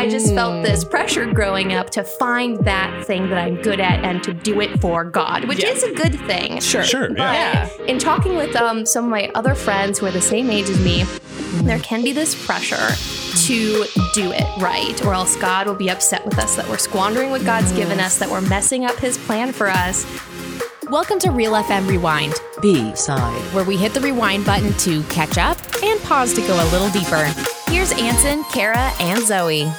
I just felt this pressure growing up to find that thing that I'm good at and to do it for God, which Yeah. is a good thing. Sure. Sure, But Yeah. in talking with um, some of my other friends who are the same age as me, there can be this pressure to do it right, or else God will be upset with us that we're squandering what God's given us, that we're messing up His plan for us. Welcome to Real FM Rewind, B side. where we hit the rewind button to catch up and pause to go a little deeper. Here's Ansen, Kara, and Zoe.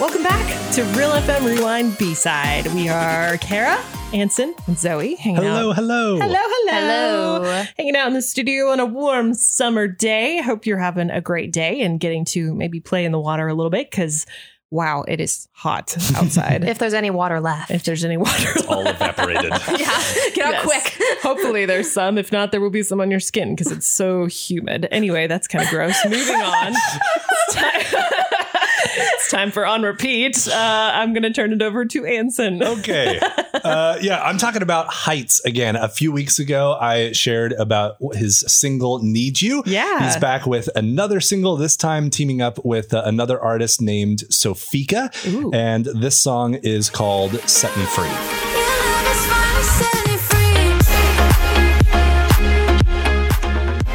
Welcome back to Real FM Rewind B side. We are Kara, Ansen, and Zoe hanging Hello, out. hello. Hello, hello. Hello. Hanging out in the studio on a warm summer day. Hope you're having a great day and getting to maybe play in the water a little bit because, wow, it is hot outside. if, If there's any water left. If there's any water, it's All evaporated. yeah, get out Yes. quick. Hopefully there's some. If not, there will be some on your skin because it's so humid. Anyway, that's kind of gross. Moving on. It's time, for on repeat. Uh, I'm going to turn it over to Ansen. Okay. Uh, yeah, I'm talking about Hghts again. A few weeks ago, I shared about his single Need You. Yeah. He's back with another single, this time teaming up with uh, another artist named Sofika. Ooh. And this song is called Set Me Free.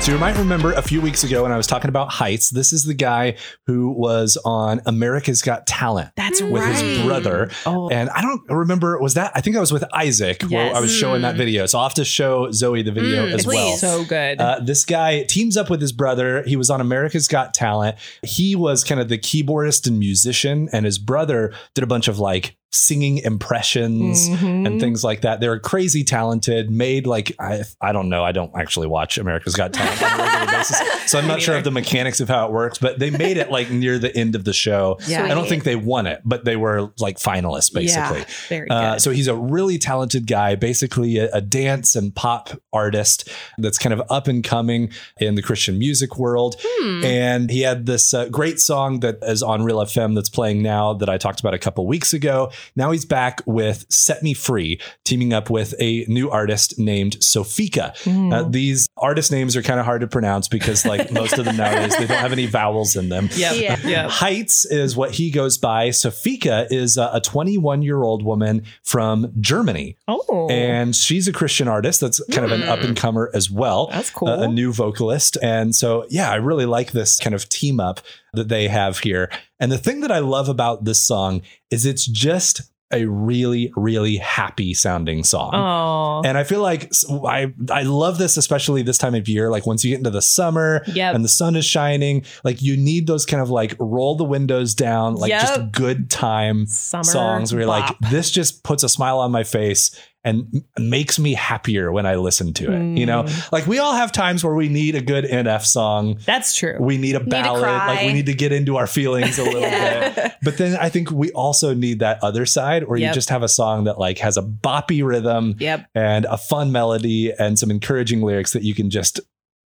So you might remember a few weeks ago when I was talking about Hghts, this is the guy who was on America's Got Talent. That's with right. his brother. Oh. And I don't remember, was that? I think that was with Isaac where I was showing that video. So I'll have to show Zoe the video Mm, as well. please. So good. Uh, this guy teams up with his brother. He was on America's Got Talent. He was kind of the keyboardist and musician, and his brother did a bunch of like singing impressions Mhm. and things like that. They're crazy talented, made like I I don't know. I don't actually watch America's Got Talent on a regular basis. So I'm not sure of the mechanics of how it works, but they made it like near the end of the show. Yeah. I don't think they won it, but they were like finalists basically. Yeah, very good. Uh, so he's a really talented guy, basically a, a dance and pop artist that's kind of up and coming in the Christian music world. Hmm. And he had this uh, great song that is on Real FM that's playing now that I talked about a couple weeks ago. Now he's back with Set Me Free, teaming up with a new artist named Sofika. Hmm. Uh, these artist names are kind of hard to pronounce because, like most of them nowadays, they don't have any vowels in them. Yep. Yeah. Yep. Hghts is what he goes by. Sofika is a 21 year old woman from Germany. Oh. And she's a Christian artist that's kind of an up and comer as well. That's cool. A, a new vocalist. And so, yeah, I really like this kind of team up that they have here. And the thing that I love about this song is it's just a really, really happy sounding song. Oh. And I feel like i i love this, especially this time of year. Like once you get into the summer Yep. and the sun is shining, like you need those kind of like roll the windows down, like just good time Summer songs where you're like, this just puts a smile on my face and m- makes me happier when I listen to it. You know, Mm. like we all have times where we need a good NF song. That's true. We need a to ballad. like we need to get into our feelings a little Yeah. bit. But then I think we also need that other side where you just have a song that like has a boppy rhythm Yep. and a fun melody and some encouraging lyrics that you can just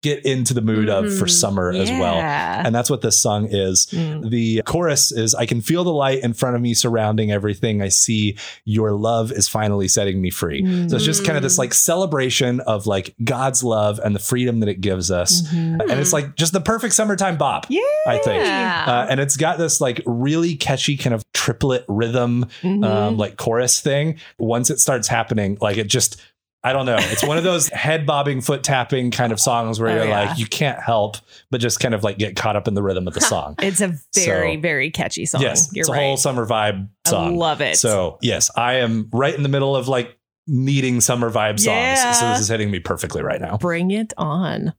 get into the mood of for Mhm. summer as well. And that's what this song is. Mm. The chorus is I can feel the light in front of me surrounding everything I see. Your love is finally setting me free. So it's just kind of this like celebration of like God's love and the freedom that it gives us. Mhm. And it's like just the perfect summertime bop. Yeah. I think. Uh, and it's got this like really catchy kind of triplet rhythm, Mhm. um, like chorus thing. Once it starts happening, like it just, I don't know. It's one of those head bobbing, foot tapping kind of songs where Oh, you're yeah. like, you can't help but just kind of like get caught up in the rhythm of the song. It's a very, So- very catchy song. yes, You're it's a whole summer vibe song. I love it. So yes, I am right in the middle of like needing summer vibe songs. Yeah. So this is hitting me perfectly right now. bring it on.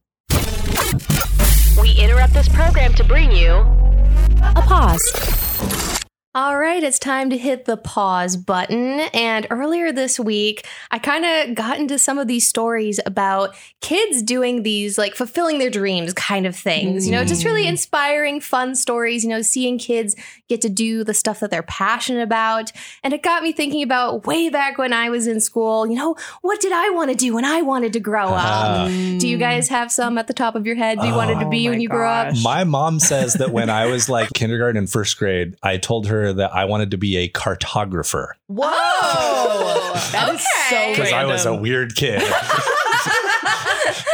We interrupt this program to bring you A pause. All right, it's time to hit the pause button. And earlier this week, I kind of got into some of these stories about kids doing these, like fulfilling their dreams kind of things. You know, just really Mm. inspiring, fun stories, you know, seeing kids get to do the stuff that they're passionate about. And it got me thinking about way back when I was in school, you know, what did I want to do when I wanted to grow up? Do you guys have some at the top of your head Do you wanted to Oh be when you grew up? My mom says that when I was like kindergarten and first grade, I told her that I wanted to be a cartographer Whoa. Oh, That is so okay. because I was a weird kid.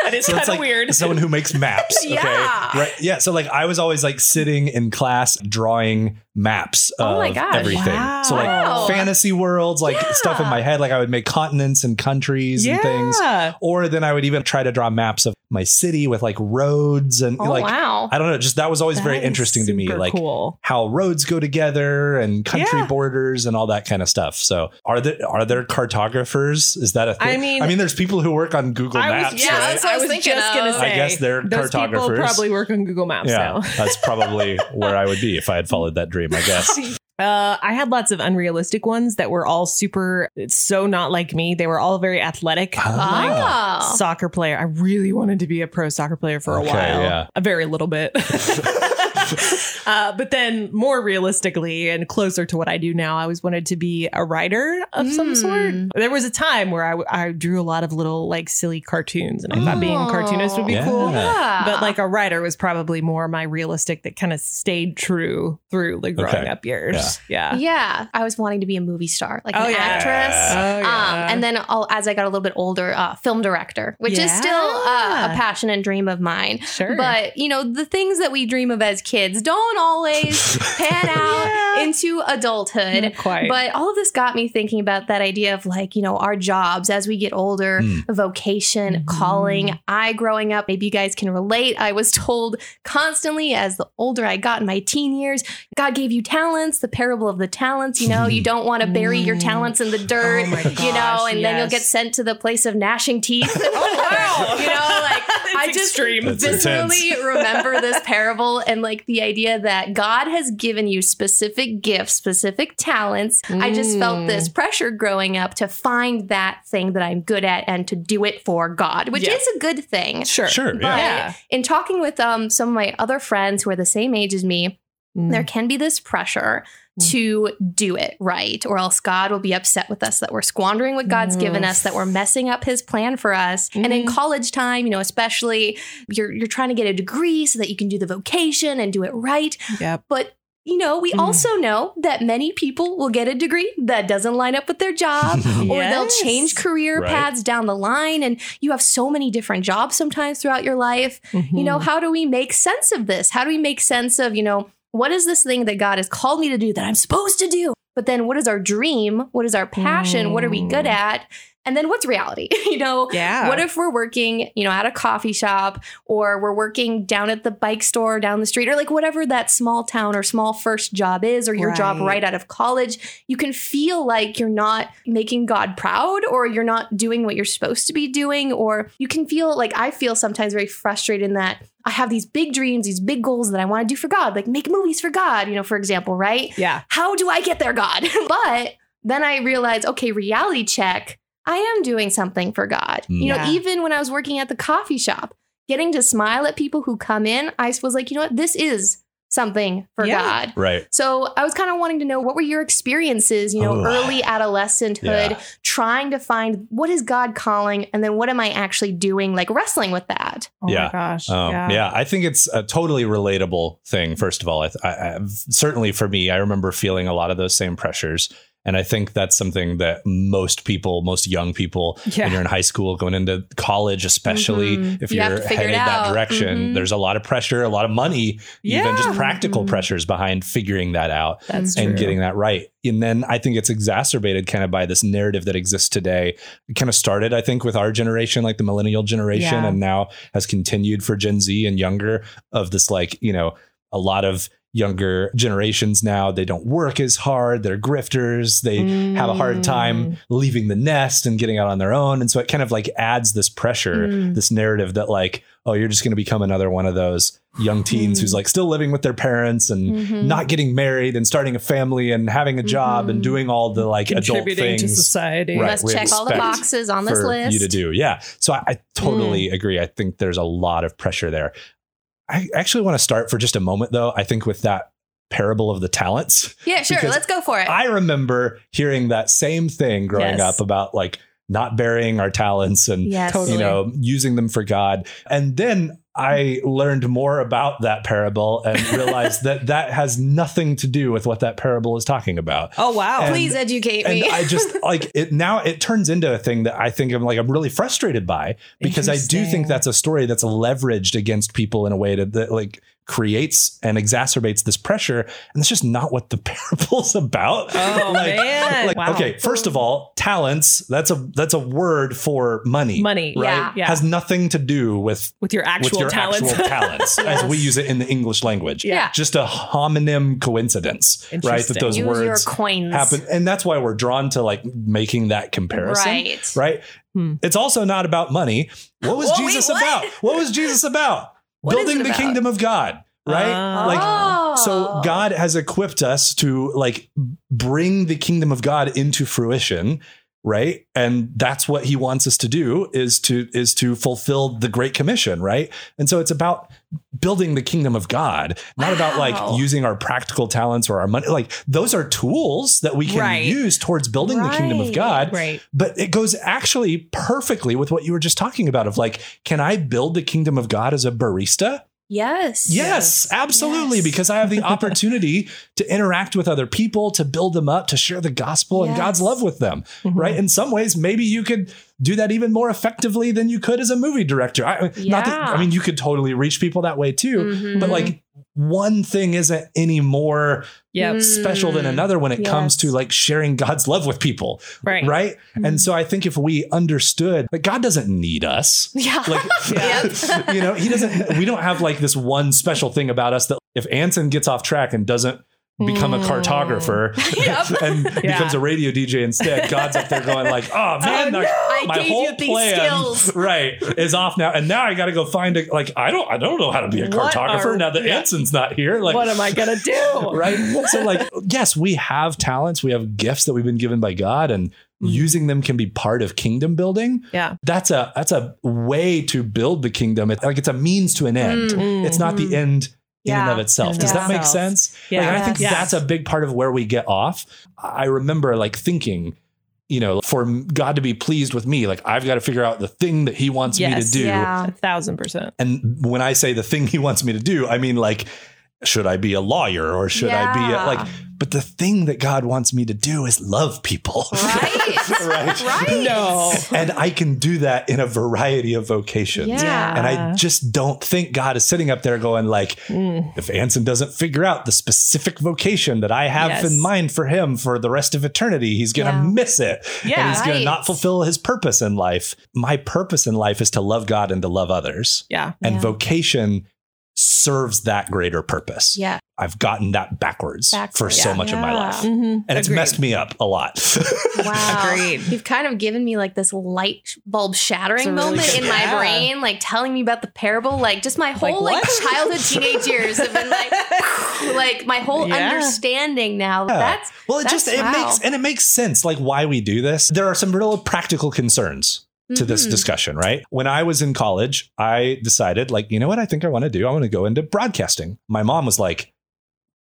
That is So it's kind of like weird. someone who makes maps. Okay. Yeah. Right. Yeah. So like I was always like sitting in class drawing maps of Oh my gosh. everything. So like Wow. fantasy worlds, like stuff in my head. Like I would make continents and countries and things. Yeah. Or then I would even try to draw maps of my city with like roads and Oh, like wow. I don't know, just that was always very interesting to me. Like cool. how roads go together and country Yeah. borders and all that kind of stuff. So are there are there cartographers? Is that a thing? I mean- I mean there's people who work on Google I Maps, was, yeah, right? what I I was was thinking just of. gonna say. I guess they're those people cartographers. probably work on Google Maps yeah, now. that's probably where I would be if I had followed that dream, I guess. Uh, I had lots of unrealistic ones that were all super, it's so not like me. They were all very athletic. Ah. Oh. Soccer player. I really wanted to be a pro soccer player for Okay, a while. yeah. A very little bit. uh, but then, more realistically and closer to what I do now, I always wanted to be a writer of some sort. Mm. There was a time where I drew a lot of little like silly cartoons, and I thought being a cartoonist would be Yeah. cool. Yeah. But like a writer was probably more my realistic that kind of stayed true through the growing Okay. up years. Yeah. yeah, I was wanting to be a movie star, like Oh, an yeah. actress. Oh, yeah. Um, and then I'll, as I got a little bit older, uh, film director, which is still uh, a passion and dream of mine. Sure. But you know, the things that we dream of as kids don't always pan out Yeah. into adulthood. Not quite. But all of this got me thinking about that idea of like, you know, our jobs as we get older, Hmm. vocation, Mhm. calling. I, growing up, maybe you guys can relate. I was told constantly as the older I got in my teen years, God gave you talents, the parable of the talents. You know, you don't want to bury your Mm. talents in the dirt, Oh my you know, gosh, and then you'll get sent to the place of gnashing teeth. Oh, wow. you know, like I just extreme. That's viscerally remember this parable and like the idea that God has given you specific gifts, specific talents. I just felt Mm. this pressure growing up to find that thing that I'm good at and to do it for God, which Yeah. is a good thing. Sure. Sure, But yeah. Yeah. in talking with um, some of my other friends who are the same age as me, Mm. there can be this pressure Mm. To do it right, or else God will be upset with us that we're squandering what God's given us, that we're messing up His plan for us. And in Mhm. college time, you know, especially you're you're trying to get a degree so that you can do the vocation and do it right. Yep. But you know, we Mm. also know that many people will get a degree that doesn't line up with their job, or they'll change career Right. paths down the line, and you have so many different jobs sometimes throughout your life you Mm-hmm. know how do we make sense of this how do we make sense of you know what is this thing that god has called me to do that i'm supposed to do but then what is our dream what is our passion what are we good Mm. at and then what's reality you know Yeah. what if we're working you know at a coffee shop or we're working down at the bike store down the street or like whatever that small town or small first job is or your job Right. right out of college you can feel like you're not making god proud or you're not doing what you're supposed to be doing or you can feel like i feel sometimes very frustrated in that i have these big dreams these big goals that i want to do for god like make movies for god you know for example right yeah. how do I get there, God? but then I realized, okay, reality check. I am doing something for God. Mm. You know, Yeah. even when I was working at the coffee shop, getting to smile at people who come in, I was like, you know what? This is something for Yeah. God. Right. So I was kind of wanting to know what were your experiences, you know, Oh. early adolescenthood, Yeah. trying to find what is God calling and then what am I actually doing, like wrestling with that. Oh Yeah. my gosh. Um, yeah. yeah. I think it's a totally relatable thing. First of all, I, I, I, certainly for me, I remember feeling a lot of those same pressures. And I think that's something that most people, most young people, Yeah. when you're in high school, going into college, especially Mhm. if you you're headed that direction, Mhm. there's a lot of pressure, a lot of money, even just Yeah. practical Mhm. pressures behind figuring that out That's and true. getting that right. And then I think it's exacerbated kind of by this narrative that exists today. It kind of started, I think, with our generation, like the millennial generation, Yeah. and now has continued for Gen Z and younger of this, like, you know, a lot of younger generations now, they don't work as hard, they're grifters, they have a hard Mm. time leaving the nest and getting out on their own. And so it kind of like adds this pressure, Mm. this narrative that, like, oh, you're just going to become another one of those young teens Mm. who's like still living with their parents and Mhm. not getting married and starting a family and having a job and Mhm. doing all the like adult Contributing to things society. Right. Let's check all the boxes on this list. you to do. Yeah. So I, I Mm. totally agree. I think there's a lot of pressure there. I actually want to start for just a moment though. I think with that parable of the talents. Yeah, sure. Let's go for it. I remember hearing that same thing growing Yes. up about like not burying our talents and yes. Totally. you know using them for God. And then I learned more about that parable and realized that that has nothing to do with what that parable is talking about. Oh wow. And- Please educate and me. I just like it now it turns into a thing that I think I'm like I'm really frustrated by because I do think that's a story that's leveraged against people in a way that, that like creates and exacerbates this pressure and that's just not what the parable's about. Oh, like, man. like, Wow. okay, first of all, talents, that's a that's a word for money. Money. right? Yeah. Yeah. Has nothing to do with with your actual with your talents. actual talents as we use it in the English language. Yeah. Just a homonym coincidence, right? That those Use your words coins. happen. And that's why we're drawn to like making that comparison. Right. Right. Hmm. It's also not about money. What was Whoa, wait, Jesus what? about? What was Jesus about? What Building the about? kingdom of God. Right. Ah. like Oh. so God has equipped us to like bring the kingdom of God into fruition, right? And that's what he wants us to do is to is to fulfill the great commission, right? And so it's about building the kingdom of God, not about like using our practical talents or our money. Like those are tools that we can Right. use towards building the kingdom of God. Right. But it goes actually perfectly with what you were just talking about of like, can I build the kingdom of God as a barista? Yes. Yes, absolutely. Yes. Because I have the opportunity to interact with other people, to build them up, to share the gospel and God's love with them. Mm-hmm. Right. In some ways, maybe you could do that even more effectively than you could as a movie director. I, Not that, Yeah. I mean, you could totally reach people that way too. Mhm. But like one thing isn't any more Yep. Mm. special than another when it comes to like sharing God's love with people. Right. Right. Mm-hmm. And so I think if we understood that God doesn't need us. Yeah. Like, Yep. you know, he doesn't, we don't have like this one special thing about us that if Ansen gets off track and doesn't become a cartographer Yep. and becomes a radio DJ instead, God's up there going like, oh man, no, I my whole plan, skills." right, is off now. And now I got to go find a, like, I don't, I don't know how to be a What cartographer are- now that yeah. Ansen's not here. Like, what am I gonna do? right? So, like, yes, we have talents, we have gifts that we've been given by God, and Mm-hmm. using them can be part of kingdom building. Yeah. That's a that's a way to build the kingdom. It's like it's a means to an end. Mm. It's not the end in and of itself. Does and that make sense? Yeah. Like, and I think Yes. that's a big part of where we get off. I remember like thinking, you know, for God to be pleased with me, like I've got to figure out the thing that He wants me to do. Yeah. A thousand percent. And when I say the thing he wants me to do, I mean like, should I be a lawyer or should I be a, like, but the thing that God wants me to do is love people. Right. Right. Right. No. and I can do that in a variety of vocations. Yeah. And I just don't think God is sitting up there going like, Mm. if Ansen doesn't figure out the specific vocation that I have Yes. in mind for him for the rest of eternity, he's going to Yeah. miss it. Yeah. and he's going to not fulfill his purpose in life. My purpose in life is to love God and to love others. Yeah. And Yeah. vocation serves that greater purpose. Yeah. I've gotten that backwards, for so Yeah. much of my Yeah. life. Mhm. And it's messed me up a lot. Wow. Agreed. You've kind of given me like this light bulb shattering really moment good- in my Yeah. brain, like telling me about the parable. Like just my whole like, what? childhood, teenage years have been like, like my whole Yeah. understanding now. Yeah. That's well, it that's- just it wow. makes and it makes sense like why we do this. There are some real practical concerns to this Mhm. discussion, right? When I was in college, I decided like, you know what I think I want to do? I want to go into broadcasting. My mom was like,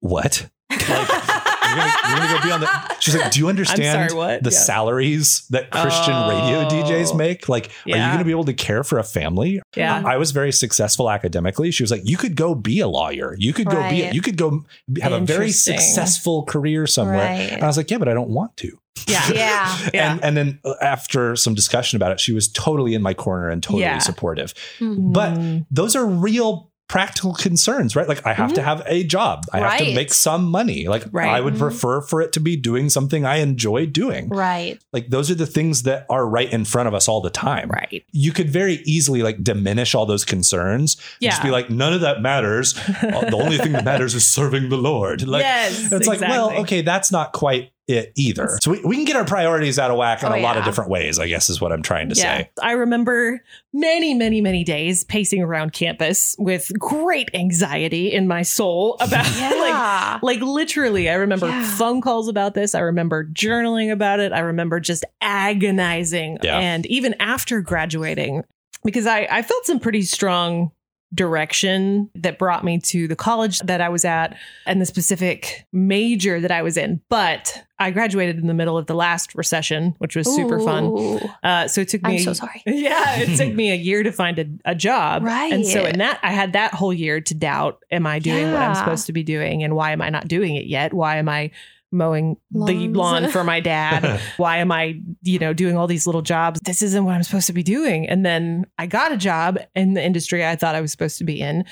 "What?" Like, gonna, you're gonna go be on the. She's like, "Do you understand sorry, what? the Yeah. salaries that Christian radio Oh. DJs make? Like, are you going to be able to care for a family?" Yeah. I was very successful academically. She was like, "You could go be a lawyer. You could go be. You could go have a very successful career somewhere." Right. And I was like, "Yeah, but I don't want to." Yeah. yeah. Yeah. And and then uh, after some discussion about it, she was totally in my corner and totally Yeah. supportive. Mhm. But those are real practical concerns, right? Like I have to mm-hmm. have a job. I have to make some money. Like Right. I would prefer for it to be doing something I enjoy doing. right. Like those are the things that are right in front of us all the time. Right. You could very easily like diminish all those concerns. Yeah. Just be like, none of that matters. The only thing that matters is serving the Lord. Like yes. it's like, well, okay, that's not quite it either. So we, we can get our priorities out of whack in Oh, a lot of different ways, I guess is what I'm trying to Yeah. say. I remember many, many, many days pacing around campus with great anxiety in my soul about like Yeah. like literally, I remember Yeah. phone calls about this. I remember journaling about it. I remember just agonizing. Yeah. And even after graduating, because I, I felt some pretty strong direction that brought me to the college that I was at and the specific major that I was in. But I graduated in the middle of the last recession, which was super fun. Uh, so it took me. I'm so sorry. Yeah, it took me a year to find a, a job. Right. And so in that, I had that whole year to doubt: Am I doing what I'm supposed to be doing, and why am I not doing it yet? Why am I mowing the lawn for my dad? why am I, you know, doing all these little jobs? This isn't what I'm supposed to be doing. And then I got a job in the industry I thought I was supposed to be in.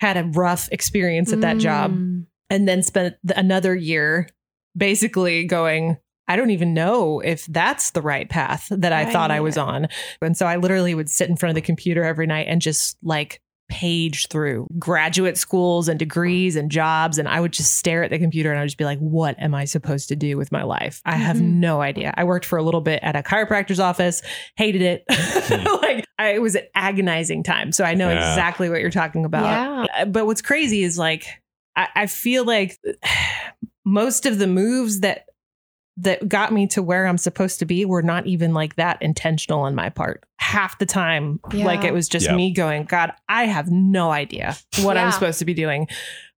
Had a rough experience at that job Mm. and then spent another year basically going I don't even know if that's the right path that I thought I was on. And so I literally would sit in front of the computer every night and just like page through graduate schools and degrees and jobs and I would just stare at the computer and I would just be like what am I supposed to do with my life? I have Mhm. no idea. I worked for a little bit at a chiropractor's office, hated it. like I, it was an agonizing time. So I know Yeah. exactly what you're talking about. Yeah. Uh, But what's crazy is like I, I feel like most of the moves that that got me to where I'm supposed to be were not even like that intentional on my part. Half the time, like it was just Yeah. me going, God, I have no idea what I'm supposed to be doing.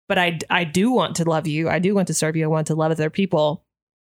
But I I do want to love you. I do want to serve you. I want to love other people.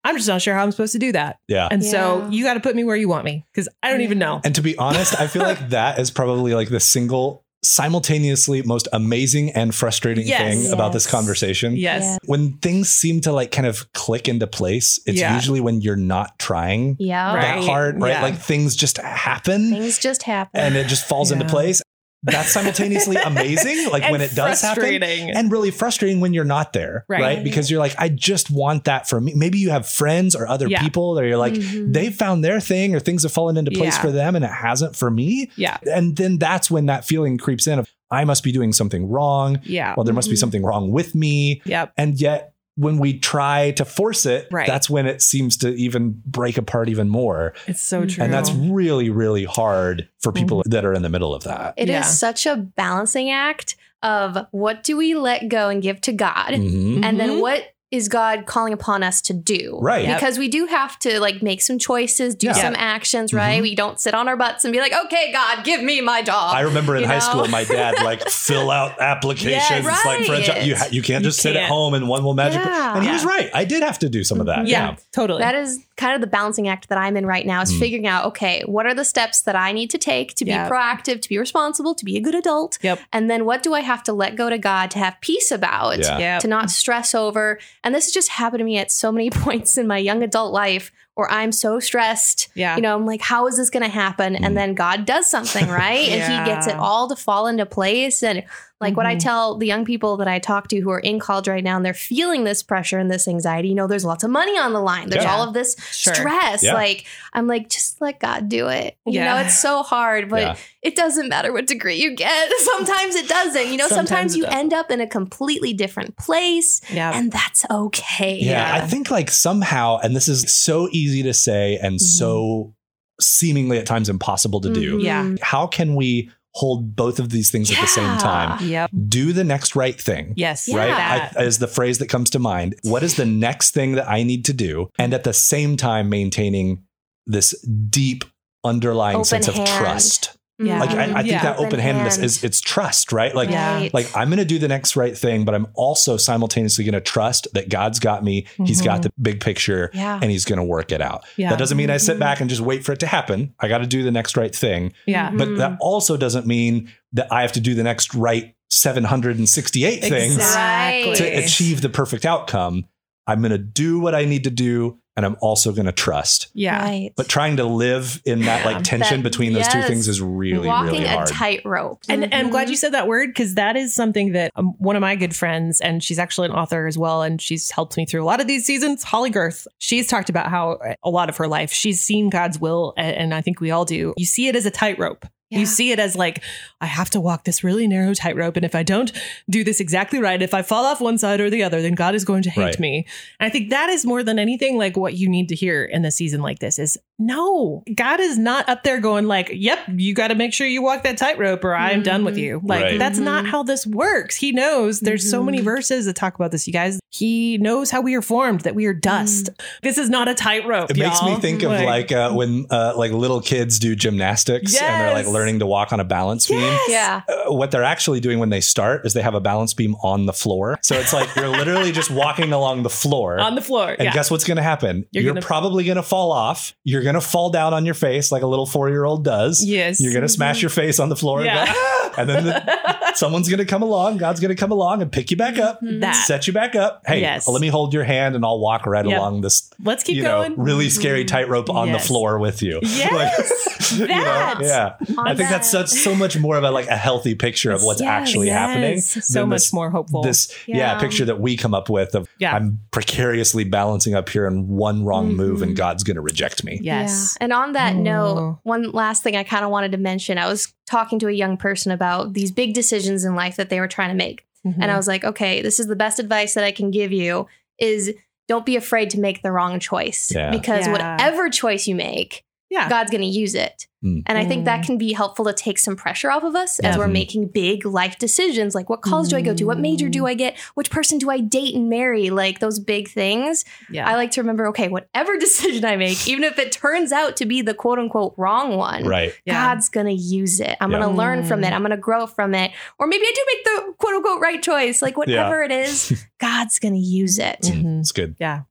I'm just not sure how I'm supposed to do that. Yeah. And so you got to put me where you want me because I don't even know. And to be honest, I feel like that is probably like the single simultaneously most amazing and frustrating Yes. thing about this conversation. Yes. Yeah. When things seem to like kind of click into place, it's Yeah. usually when you're not trying Yeah. Right. that hard, right? Yeah. Like things just happen Things just happen. and it just falls into place. That's simultaneously amazing, like when it does happen. And really frustrating when you're not there, Right. right? Because you're like, I just want that for me. Maybe you have friends or other Yeah. people that you're like, Mhm. they found their thing or things have fallen into place Yeah. for them and it hasn't for me. yeah. And then that's when that feeling creeps in of I must be doing something wrong. Yeah. Well, there must be Mhm. something wrong with me. Yep. And yet when we try to force it, Right. that's when it seems to even break apart even more. It's so Mhm. true. And that's really, really hard for people Mm-hmm. that are in the middle of that. It is Yeah. such a balancing act of what do we let go and give to God, Mhm. and then Mhm. what is God calling upon us to do? Right. Yep. Because we do have to like make some choices, do Yeah. some actions, right? Mhm. We don't sit on our butts and be like, "Okay, God, give me my job." I remember in you high know? school, my dad like fill out applications. Yes, it's like for a job, right. you, ha- you can't You just sit at can't. home and one will magically. Yeah. And he was right. I did have to do some of that. yeah, Yeah. totally. That is kind of the balancing act that I'm in right now is Mm. figuring out, okay, what are the steps that I need to take to Yeah. be proactive, to be responsible, to be a good adult? Yep. And then what do I have to let go to God to have peace about? Yeah. Yep. To not stress over. And this has just happened to me at so many points in my young adult life where I'm so stressed. yeah. You know, I'm like, how is this going to happen? Mm. And then God does something, right? And He gets it all to fall into place. And like what I tell the young people that I talk to who are in college right now and they're feeling this pressure and this anxiety, you know, there's lots of money on the line. There's Yeah. all of this Sure. stress. Yeah. Like, I'm like, just let God do it. You know, it's so hard, but Yeah. it doesn't matter what degree you get. Sometimes it doesn't. You know, Sometimes sometimes, you doesn't. end up in a completely different place, Yeah. and that's okay. Yeah, Yeah. I think like somehow, and this is so easy to say and so seemingly at times impossible to do. Mhm. Yeah. How can we hold both of these things at the same time? Yep. Do the next right thing. Yes. Right That. I, is the phrase that comes to mind. What is the next thing that I need to do? And at the same time, maintaining this deep underlying Open sense of trust. Yeah. Like I, I think Yeah. that Open open handedness hand. is it's trust, right? Like Right. like I'm going to do the next right thing, but I'm also simultaneously going to trust that God's got me. He's got Mhm. the big picture yeah. and he's going to work it out. Yeah. That doesn't mean I sit Mhm. back and just wait for it to happen. I got to do the next right thing. Yeah. But that also doesn't mean that I have to do the next right 768 things Exactly. to achieve the perfect outcome. I'm going to do what I need to do and I'm also going to trust. Yeah. Right. But trying to live in that like tension That- between those two things is really walking really a hard. tightrope. And, and I'm glad Mhm. you said that word because that is something that um, one of my good friends, and she's actually an author as well, and she's helped me through a lot of these seasons. Holley Gerth, she's talked about how a lot of her life she's seen God's will, and, and I think we all do. You see it as a tightrope. Yeah. You see it as like, I have to walk this really narrow tightrope. And if I don't do this exactly right, if I fall off one side or the other, then God is going to hate Right. me. And I think that is more than anything like what you need to hear in the season like this is no, God is not up there going like, "Yep, you got to make sure you walk that tightrope, or I'm done with you." Like Right. that's not Mhm. how this works. He knows. There's so many Mhm. verses that talk about this, you guys. He knows how we are formed, that we are dust. This is not a tightrope. It makes me y'all. think of like uh, when uh, like little kids do gymnastics and they're like learning to walk on a balance beam. Yes. Yeah. Uh, what they're actually doing when they start is they have a balance beam on the floor. So it's like you're literally just walking along the floor. on the floor. and yeah. guess what's going to happen? You're You're, gonna- probably going to fall off. You're going to fall down on your face like a little four year old does. Yes. You're going to smash your face on the floor Yeah. and, go, "Ah!" and then the, someone's going to come along. God's going to come along and pick you back up, That. set you back up. Hey, Yes. let me hold your hand and I'll walk right Yep. along this, Let's keep you going. really scary tightrope on Yes. the floor with you. Yes. you know, That. yeah. I think that's such so much more of a like a healthy picture of what's Yes. actually happening. So much this- more hopeful. This yeah. Yeah. picture that we come up with of Yeah. I'm precariously balancing up here and one wrong move Mm-hmm. and God's going to reject me. Yes. Yeah. And on that Oh. note, one last thing I kind of wanted to mention I was talking to a young person about these big decisions in life that they were trying to make. Mm-hmm. And I was like, okay, this is the best advice that I can give you is don't be afraid to make the wrong choice Yeah. because Yeah. whatever choice you make, Yeah. God's going to use it. Mm. And I think Mm. that can be helpful to take some pressure off of us as we're making big life decisions like what college do I go to? What major Mm. do I get? Which person do I date and marry? Like those big things. yeah. I like to remember, okay, whatever decision I make, even if it turns out to be the quote unquote wrong one, Right. Yeah. God's going to use it. I'm Yeah. going to learn from it. Mm. I'm going to grow from it. Or maybe I do make the quote unquote right choice. Like whatever it is, God's going to use it. Mhm. It's good. Yeah.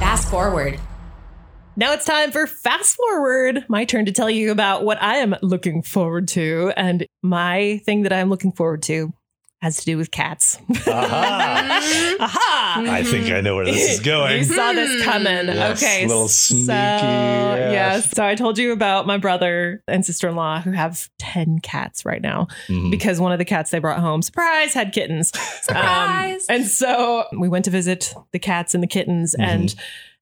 Fast forward. Now it's time for fast forward. My turn to tell you about what I am looking forward to. And my thing that I'm looking forward to has to do with cats. Aha. Aha! I think I know where this is going. You saw this coming. Yes, okay. little sneaky, So, yes. yes. So I told you about my brother and sister in law who have 10 cats right now Mhm. because one of the cats they brought home, surprise, had kittens. Surprise. and so we went to visit the cats and the kittens Mm-hmm. and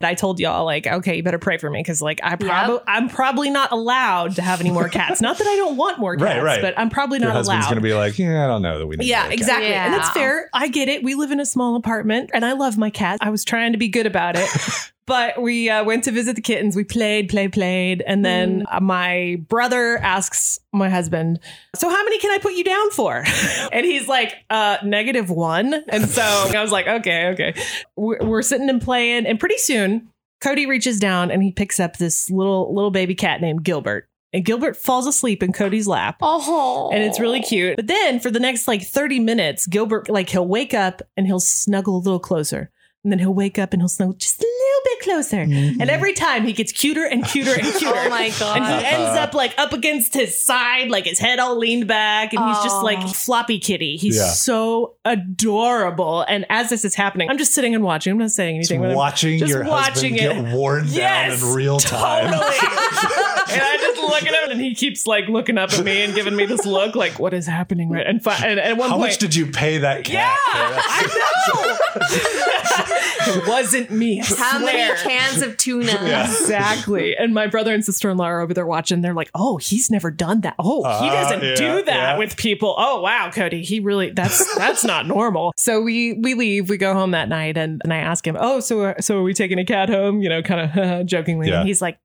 I told y'all like, okay, you better pray for me because like I probably Yep. I'm probably not allowed to have any more cats. not that I don't want more cats, right. right. but I'm probably Your not husband's allowed. going to be like, yeah, I don't know that we need Yeah, another cat." exactly. And that's fair. I get it. We live in a small apartment and I love my cat. I was trying to be good about it. but we uh, went to visit the kittens. We played, played, played. And then uh, my brother asks my husband, So how many can I put you down for? and he's like, uh, negative one. And so I was like, Okay, okay. We're, we're sitting and playing. And pretty soon, Cody reaches down and he picks up this little little baby cat named Gilbert. And Gilbert falls asleep in Cody's lap Oh. and it's really cute. But then for the next like 30 minutes, Gilbert like he'll wake up and he'll snuggle a little closer. And then he'll wake up and he'll snuggle just a little bit closer. Mm-hmm. And every time he gets cuter and cuter and oh cuter. Oh my God. And he ends up like up against his side, like his head all leaned back, and he's just like Oh. floppy kitty. He's Yeah. so adorable. And as this is happening, I'm just sitting and watching. I'm not saying Just anything. but I'm watching just your watching husband it. get worn Yes, down in real time. Totally. and I just look at him, and he keeps like looking up at me and giving me this look, like, "What is happening?" Right? And, fi- and at one How point, much did you pay that cat? yeah, I know. it wasn't me. I How many cans of tuna? Yeah. Exactly. And my brother and sister in law are over there watching. They're like, oh, he's never done that. Oh, he Uh, doesn't yeah, do that yeah. with people. Oh, wow, Cody. He really that's that's not normal. So we we leave, we go home that night and, and I ask him, Oh, so so are we taking a cat home? You know, kind of jokingly. Yeah. And he's like,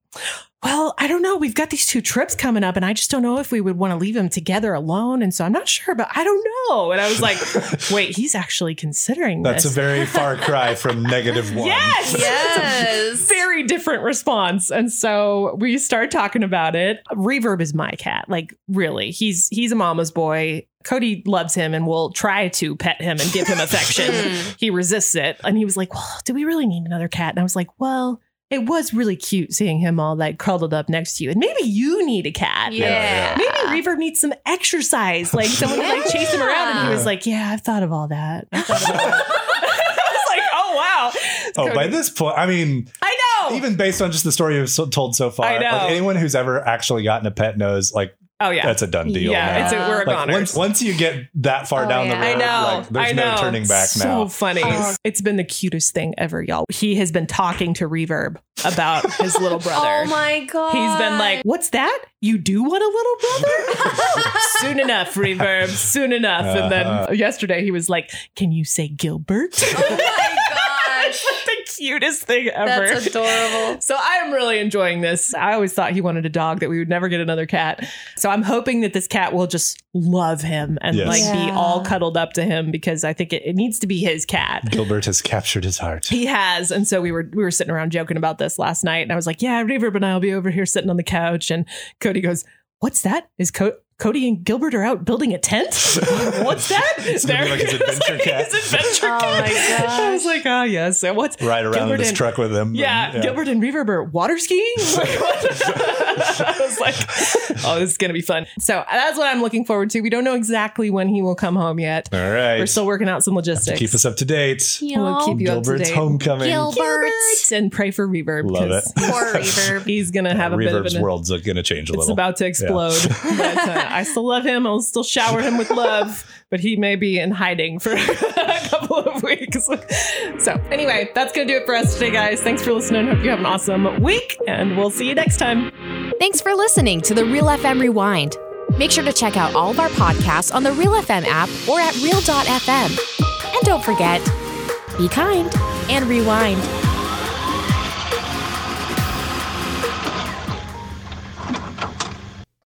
well, I don't know. We've got these two trips coming up, and I just don't know if we would want to leave them together alone. And so I'm not sure, but I don't know. And I was like, wait, he's actually considering That's a very far cry from negative one. Yes. Yes. very different response. And so we start talking about it. Reverb is my cat. Like really. He's he's a mama's boy. Cody loves him and will try to pet him and give him affection. Hmm. he resists it. And he was like, Well, do we really need another cat? And I was like, Well, it was really cute seeing him all like curled up next to you. And maybe you need a cat. Yeah. Maybe Reverb needs some exercise. Like someone to like chase him around. And he was like, Yeah, I've thought of all that. I've thought of all that. I was like, Oh wow. Oh, by this point, I mean, I know. even based on just the story you've so, told so far, I know. like anyone who's ever actually gotten a pet knows, like oh yeah. that's a done deal. Yeah, now. it's a, we're a like once once you get that far Oh, down the road, I know. like, there's I no turning back so now. So funny. Oh. It's been the cutest thing ever, y'all. He has been talking to Reverb about his little brother. Oh my god. He's been like, "What's that? You do want a little brother?" Soon enough, Reverb. Soon enough. And Uh-huh. then yesterday he was like, "Can you say Gilbert?" Oh my gosh. the cutest thing ever. That's adorable. So I'm really enjoying this. I always thought he wanted a dog that we would never get another cat. So I'm hoping that this cat will just love him and Yes. like be all cuddled up to him because I think it, it needs to be his cat. Gilbert has captured his heart. He has, and so we were we were sitting around joking about this last night, and I was like, "Yeah, Reverb and I will be over here sitting on the couch." And Cody goes, "What's that? Is Co- Cody and Gilbert are out building a tent? What's that?" It's gonna be like his adventure cat. His adventure Oh cat. my I was like, "Oh yes." And what's Ride around Gilbert in his and- truck with him. Yeah, And- Gilbert and Reverb are water skiing. Like, what? I was like, "Oh, this is gonna be fun." So that's what I'm looking forward to. We don't know exactly when he will come home yet. All right. We're still working out some logistics. Keep us up to date. We'll keep you up to Gilbert's date. homecoming. Gilbert. and pray for Reverb. Love because Poor Reverb. He's gonna have a bit of Reverb's an. world's going to change a little. It's little. about to explode. but uh, I still love him. I'll still shower him with love, but he may be in hiding for a couple of weeks. So, anyway, that's going to do it for us today, guys. Thanks for listening. Hope you have an awesome week, and we'll see you next time. Thanks for listening to the Real FM Rewind. Make sure to check out all of our podcasts on the Real FM app or at Real.fm. And don't forget, be kind and rewind.